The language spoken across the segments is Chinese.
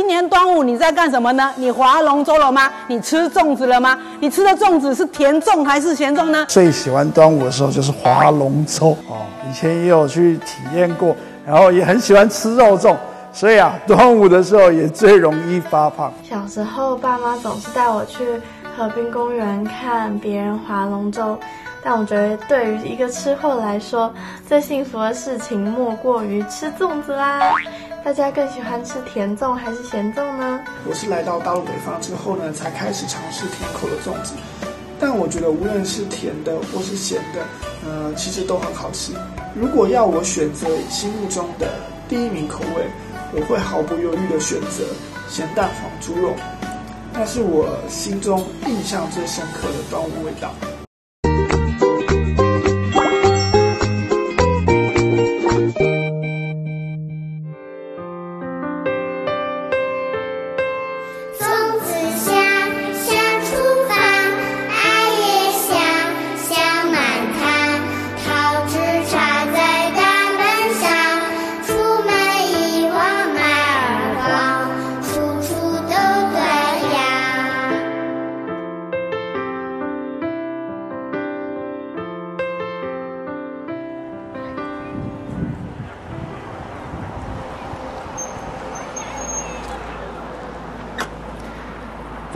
今年端午你在干什么呢？你划龙舟了吗？你吃粽子了吗？你吃的粽子是甜粽还是咸粽呢？最喜欢端午的时候就是划龙舟哦，以前也有去体验过，然后也很喜欢吃肉粽，所以啊，端午的时候也最容易发胖。小时候，爸妈总是带我去河滨公园看别人划龙舟。但我觉得，对于一个吃货来说，最幸福的事情莫过于吃粽子啦。大家更喜欢吃甜粽还是咸粽呢？我是来到大陆北方之后呢，才开始尝试甜口的粽子。但我觉得，无论是甜的或是咸的，呃，其实都很好吃。如果要我选择心目中的第一名口味，我会毫不犹豫的选择咸蛋黄猪肉，那是我心中印象最深刻的端午味道。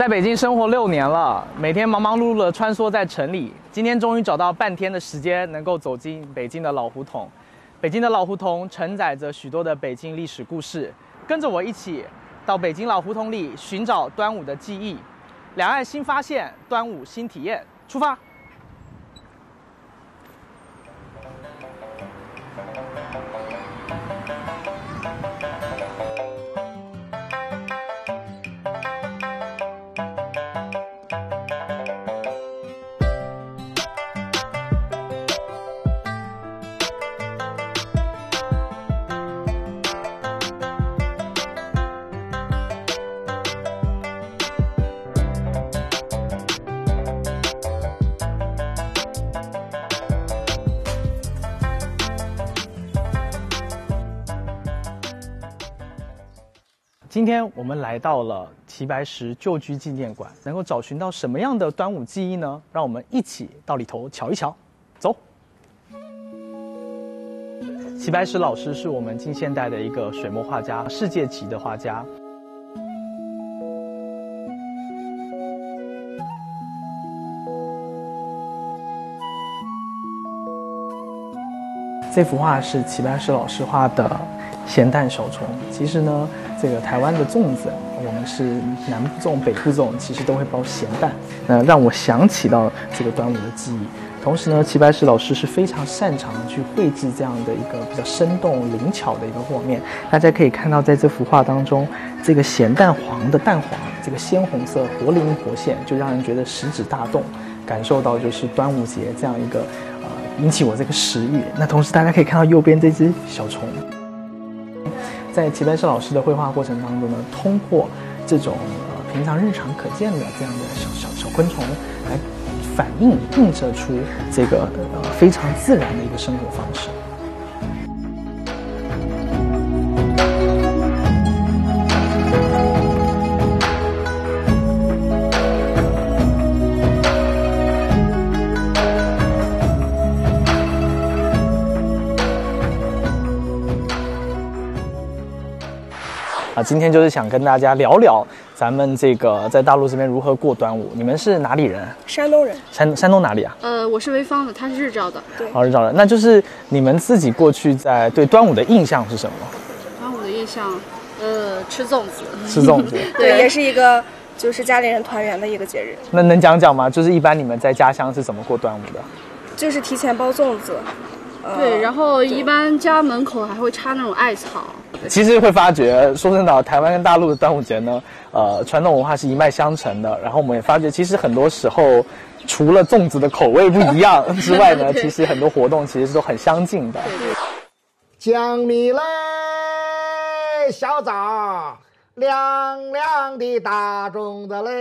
在北京生活六年了，每天忙忙碌碌的穿梭在城里。今天终于找到半天的时间，能够走进北京的老胡同。北京的老胡同承载着许多的北京历史故事。跟着我一起到北京老胡同里寻找端午的记忆。两岸新发现，端午新体验，出发！今天我们来到了齐白石旧居纪念馆，能够找寻到什么样的端午记忆呢？让我们一起到里头瞧一瞧。走。齐白石老师是我们近现代的一个水墨画家，世界级的画家。这幅画是齐白石老师画的咸蛋小虫。其实呢。这个台湾的粽子，我们是南部粽、北部粽，其实都会包咸蛋，那让我想起到这个端午的记忆。同时呢，齐白石老师是非常擅长去绘制这样的一个比较生动灵巧的一个画面。大家可以看到，在这幅画当中，这个咸蛋黄的蛋黄，这个鲜红色活灵活现，就让人觉得食指大动，感受到就是端午节这样一个呃引起我这个食欲。那同时，大家可以看到右边这只小虫。在齐白石老师的绘画过程当中呢，通过这种呃平常日常可见的这样的小小小昆虫来反映映射出这个呃非常自然的一个生活方式。啊，今天就是想跟大家聊聊咱们这个在大陆这边如何过端午。你们是哪里人？山东人。山山东哪里啊？呃，我是潍坊的，他是日照的。对，哦，日照的。那就是你们自己过去在对端午的印象是什么？端午的印象，呃，吃粽子。吃粽子。对，也是一个就是家里人团圆的一个节日。那能讲讲吗？就是一般你们在家乡是怎么过端午的？就是提前包粽子。对，然后一般家门口还会插那种艾草。其实会发觉，说真的，台湾跟大陆的端午节呢，呃，传统文化是一脉相承的。然后我们也发觉，其实很多时候，除了粽子的口味不一样之外呢，其实很多活动其实都很相近的。江米嘞，小枣，亮亮的大粽子嘞。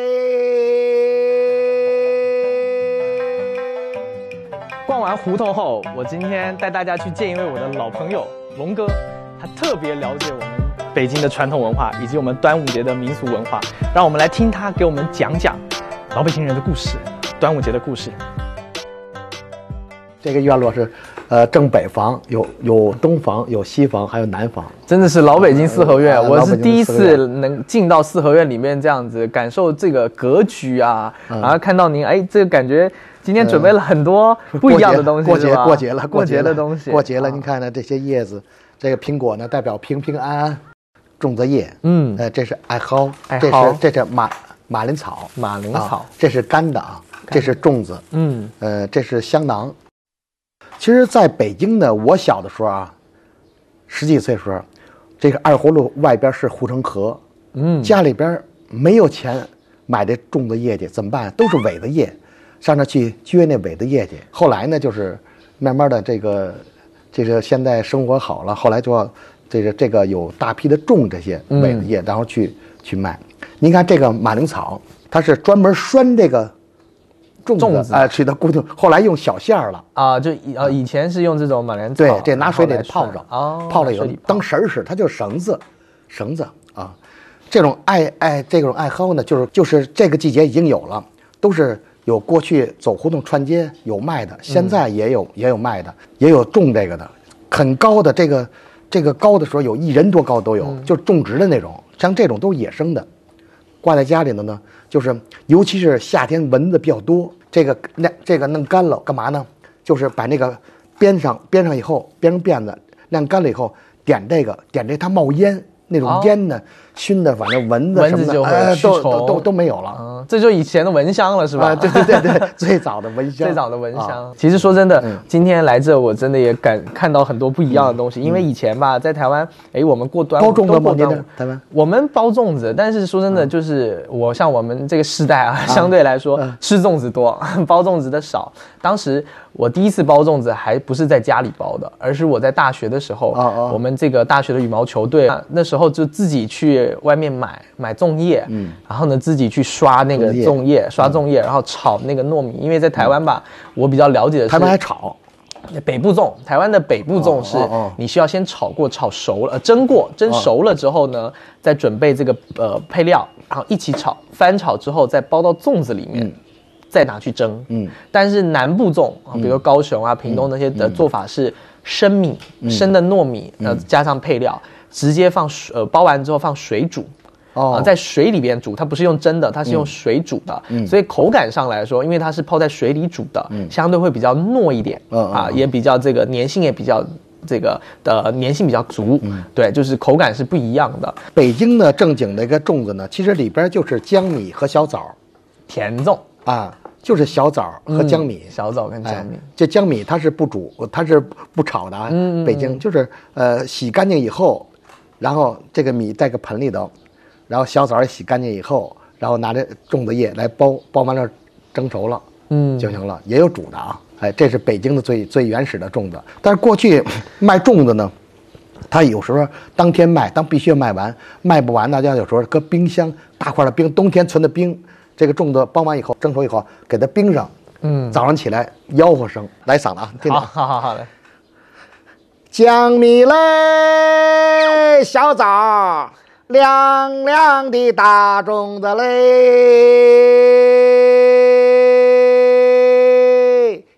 完胡同后，我今天带大家去见一位我的老朋友龙哥。他特别了解我们北京的传统文化以及我们端午节的民俗文化。让我们来听他给我们讲讲老北京人的故事，端午节的故事。这个院落是，呃，正北房有有东房有西房还有南房，真的是老北京四合院，呃我是第一次能进到四合院里面这样子感受这个格局啊，嗯。然后看到您，哎，这个感觉今天准备了很多不一样的东西，过节过节了，过节的东西，过节了。啊。您看呢，这些叶子，这个苹果呢代表平平安安，种子叶，嗯，呃，这是艾蒿，这是这是马马铃草，马铃草。啊，这是干的啊，这是粽子，嗯。呃，这是香囊。其实，在北京呢，我小的时候啊，十几岁的时候，这个二葫芦外边是护城河，嗯，家里边没有钱买这种的叶去，怎么办？都是苇子叶，上那去撅那苇子叶去。后来呢，就是慢慢的这个这个现在生活好了，后来就要这个这个有大批的种这些苇子叶，然后去去卖。您看这个马铃草，它是专门拴这个粽粽子子啊，取得固定，后来用小线儿了。啊，就以啊以前是用这种马莲草，对，这拿水里然后来泡着，涮哦，泡了以后当绳儿使，它就是绳子，绳子啊。这种爱爱这种爱蒿呢，就是就是这个季节已经有了，都是有过去走胡同串街有卖的，现在也有、也有卖的，也有种这个的，很高的这个这个高的时候有一人多高都有，就是种植的那种，像这种都是野生的。挂在家里的呢，就是尤其是夏天蚊子比较多，这个那这个弄干了干嘛呢？就是把那个编上编上以后，编成辫子晾干了以后，点这个点这它冒烟，那种哦烟呢，熏的反正蚊子蚊子就会哎，都都没有了。嗯，这就以前的蚊香了，是吧？啊，对对对对，最早的蚊香，最早的蚊香。啊其实说真的，嗯今天来这，我真的也感看到很多不一样的东西。因为以前吧，在台湾，哎，我们过端午包粽子吗？您都过端午这台湾我们包粽子，但是说真的，就是我像我们这个世代啊，相对来说嗯吃粽子多，包粽子的少。当时我第一次包粽子还不是在家里包的，而是我在大学的时候，哦哦我们这个大学的羽毛球队啊那时候就自己去外面买买粽叶，嗯，然后呢自己去刷那个粽叶。刷粽叶，然后炒那个糯米。因为在台湾吧，我比较了解的是台湾还炒，北部粽，台湾的北部粽是你需要先炒过、炒熟了、呃蒸过、蒸熟了之后呢，再准备这个呃配料，然后一起炒，翻炒之后再包到粽子里面，再拿去蒸。嗯，但是南部粽啊，比如高雄啊、屏东那些的做法是生米、生的糯米，呃加上配料，直接放水呃包完之后放水煮。哦。啊，在水里边煮，它不是用蒸的，它是用水煮的，所以口感上来说，因为它是泡在水里煮的，相对会比较糯一点，嗯嗯啊，也比较这个粘性也比较这个的粘性比较足，对，就是口感是不一样的。北京的正经的一个粽子呢，其实里边就是江米和小枣。甜粽。啊，就是小枣和江米。小枣跟江米。哎，这江米它是不煮，它是不炒的啊。嗯。北京就是呃洗干净以后，然后这个米在个盆里头，然后小枣也洗干净以后，然后拿着粽子叶来包，包完了蒸熟了，嗯就行了。也有煮的啊，哎，这是北京的最最原始的粽子。但是过去卖粽子呢，他有时候当天卖，当必须要卖完，卖不完，大家有时候搁冰箱大块的冰，冬天存的冰，这个粽子包完以后，蒸熟以后给它冰上，嗯早上起来吆喝声，来嗓子啊，听好听。好好好嘞，江米嘞，小枣，凉凉的大粽子嘞。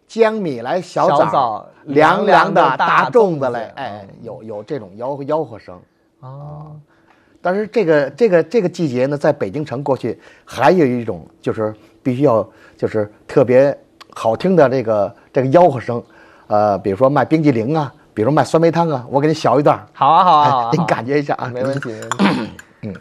江米来，小枣，凉凉的大大粽子嘞。哎，有有这种吆喝吆喝声。啊，但是这个这个这个季节呢，在北京城过去还有一种就是必须要就是特别好听的这个这个吆喝声，呃，比如说卖冰激凌啊，比如卖酸梅汤啊，我给你小一段儿，好啊好啊好啊，哎您感觉一下啊，没问题，没问题。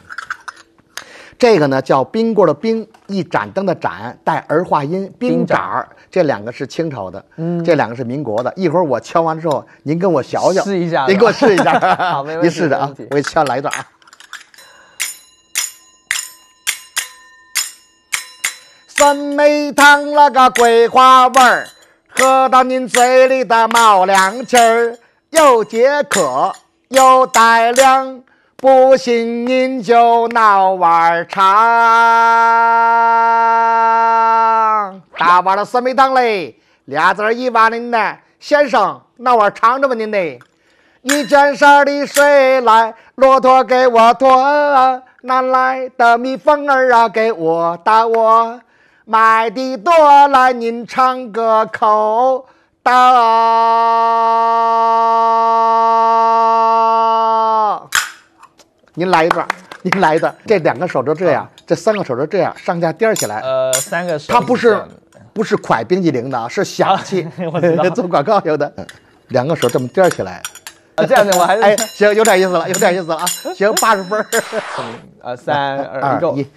这个呢叫冰棍儿的冰，一盏灯的盏，带儿化音，冰盏儿。这两个是清朝的，嗯，这两个是民国的。一会儿我敲完之后，您跟我学学，试一下您给我试一下，好没问题您试着啊我给敲来一段啊。酸梅汤那个桂花味儿，喝到您嘴里的冒凉气儿，又解渴又带凉。不信您就闹碗尝，大碗的酸梅汤嘞，俩字儿一碗的呢，先生闹碗尝着吧您嘞。一件衫的水来，骆驼给我驮，哪来的蜜蜂儿啊给我打我，买的多来您尝个口到。您来一段，您来一段，这两个手就这样，这三个手就这样上下颠起来。呃，三个手它不是不是蒯冰激凌的啊，是响器 我知道 做广告用的。嗯两个手这么颠起来，啊，这样的我还是哎，行，有点意思了，有点意思了啊！行，八十分儿。呃三二一。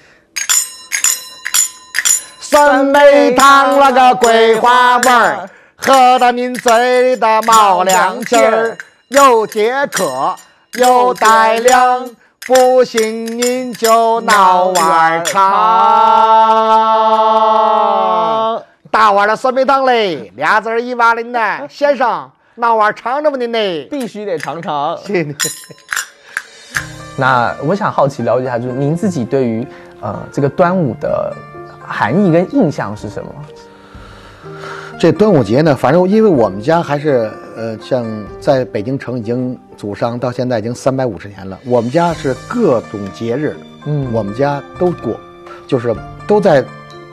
酸梅汤那个桂花味儿，喝到您嘴里的冒凉气儿，又解渴又带凉，不信您就闹碗尝。大碗的酸梅汤嘞，俩字儿一瓦零的，先生闹碗尝着吧您嘞。必须得尝尝。谢谢你。那我想好奇了解一下，就是您自己对于呃这个端午的含义跟印象是什么？这端午节呢，反正因为我们家还是呃，像在北京城已经祖上到现在已经三百五十年了，我们家是各种节日，嗯我们家都过，就是都在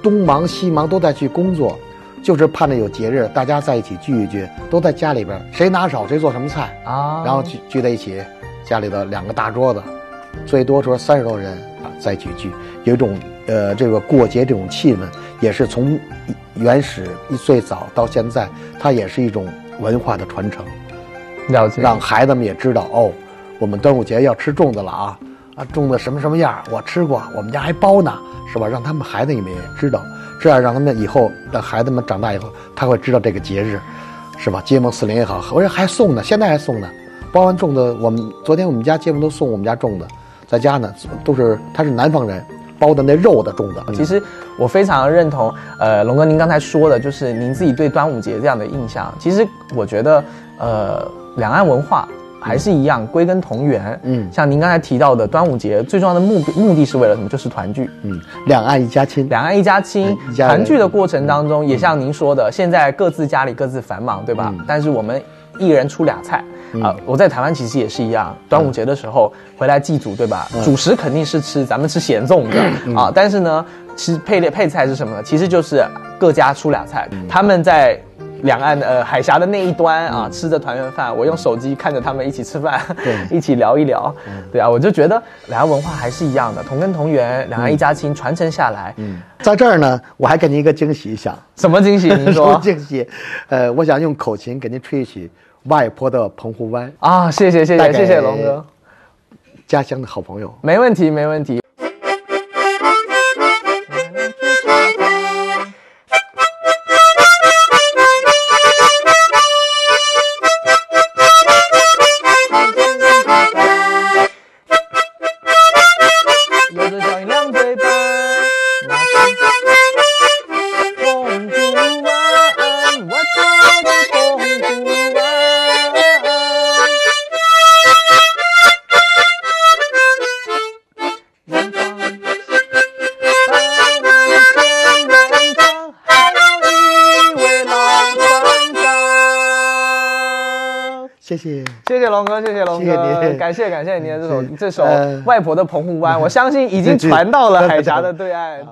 东忙西忙，都在去工作，就是盼着有节日，大家在一起聚一聚，都在家里边，谁拿手谁做什么菜，啊然后聚聚在一起，家里的两个大桌子，最多时候三十多人啊在一起聚，有一种呃这个过节这种气氛，也是从原始最早到现在，它也是一种文化的传承，了解，让孩子们也知道哦，我们端午节要吃粽子了啊啊，粽子什么什么样，我吃过，我们家还包呢，是吧？让他们孩子们也知道，这样让他们以后让孩子们长大以后，他会知道这个节日，是吧？街坊四邻也好，我这还送呢，现在还送呢。包完粽子，我们昨天我们家街坊都送我们家粽子，在家呢都是他是南方人包的那肉的粽子。其实我非常认同，呃，龙哥您刚才说的，就是您自己对端午节这样的印象。其实我觉得，呃，两岸文化还是一样，归根同源。嗯像您刚才提到的端午节，最重要的目目的是为了什么？就是团聚。嗯，两岸一家亲。两岸一家亲嗯，家团聚的过程当中，也像您说的，现在各自家里各自繁忙，对吧？嗯但是我们一人出俩菜。啊、我在台湾其实也是一样，端午节的时候回来祭祖，对吧？嗯主食肯定是吃咱们吃咸粽子啊，但是呢，其实配列配菜是什么呢？其实就是各家出俩菜，嗯他们在。两岸的呃海峡的那一端啊，吃着团圆饭，我用手机看着他们一起吃饭，嗯对嗯 一起聊一聊，对啊，我就觉得两岸文化还是一样的，同根同源，两岸一家亲，传承下来。嗯，在这儿呢，我还给您一个惊喜想。什么惊喜？您说 惊喜？呃，我想用口琴给您吹一曲《外婆的澎湖湾》，啊？谢谢谢谢谢谢龙哥，家乡的好朋友。没问题没问题。谢谢。谢谢龙哥，谢谢龙哥，谢谢感谢感谢您的这首这首呃《外婆的澎湖湾》，我相信已经传到了海峡的对岸。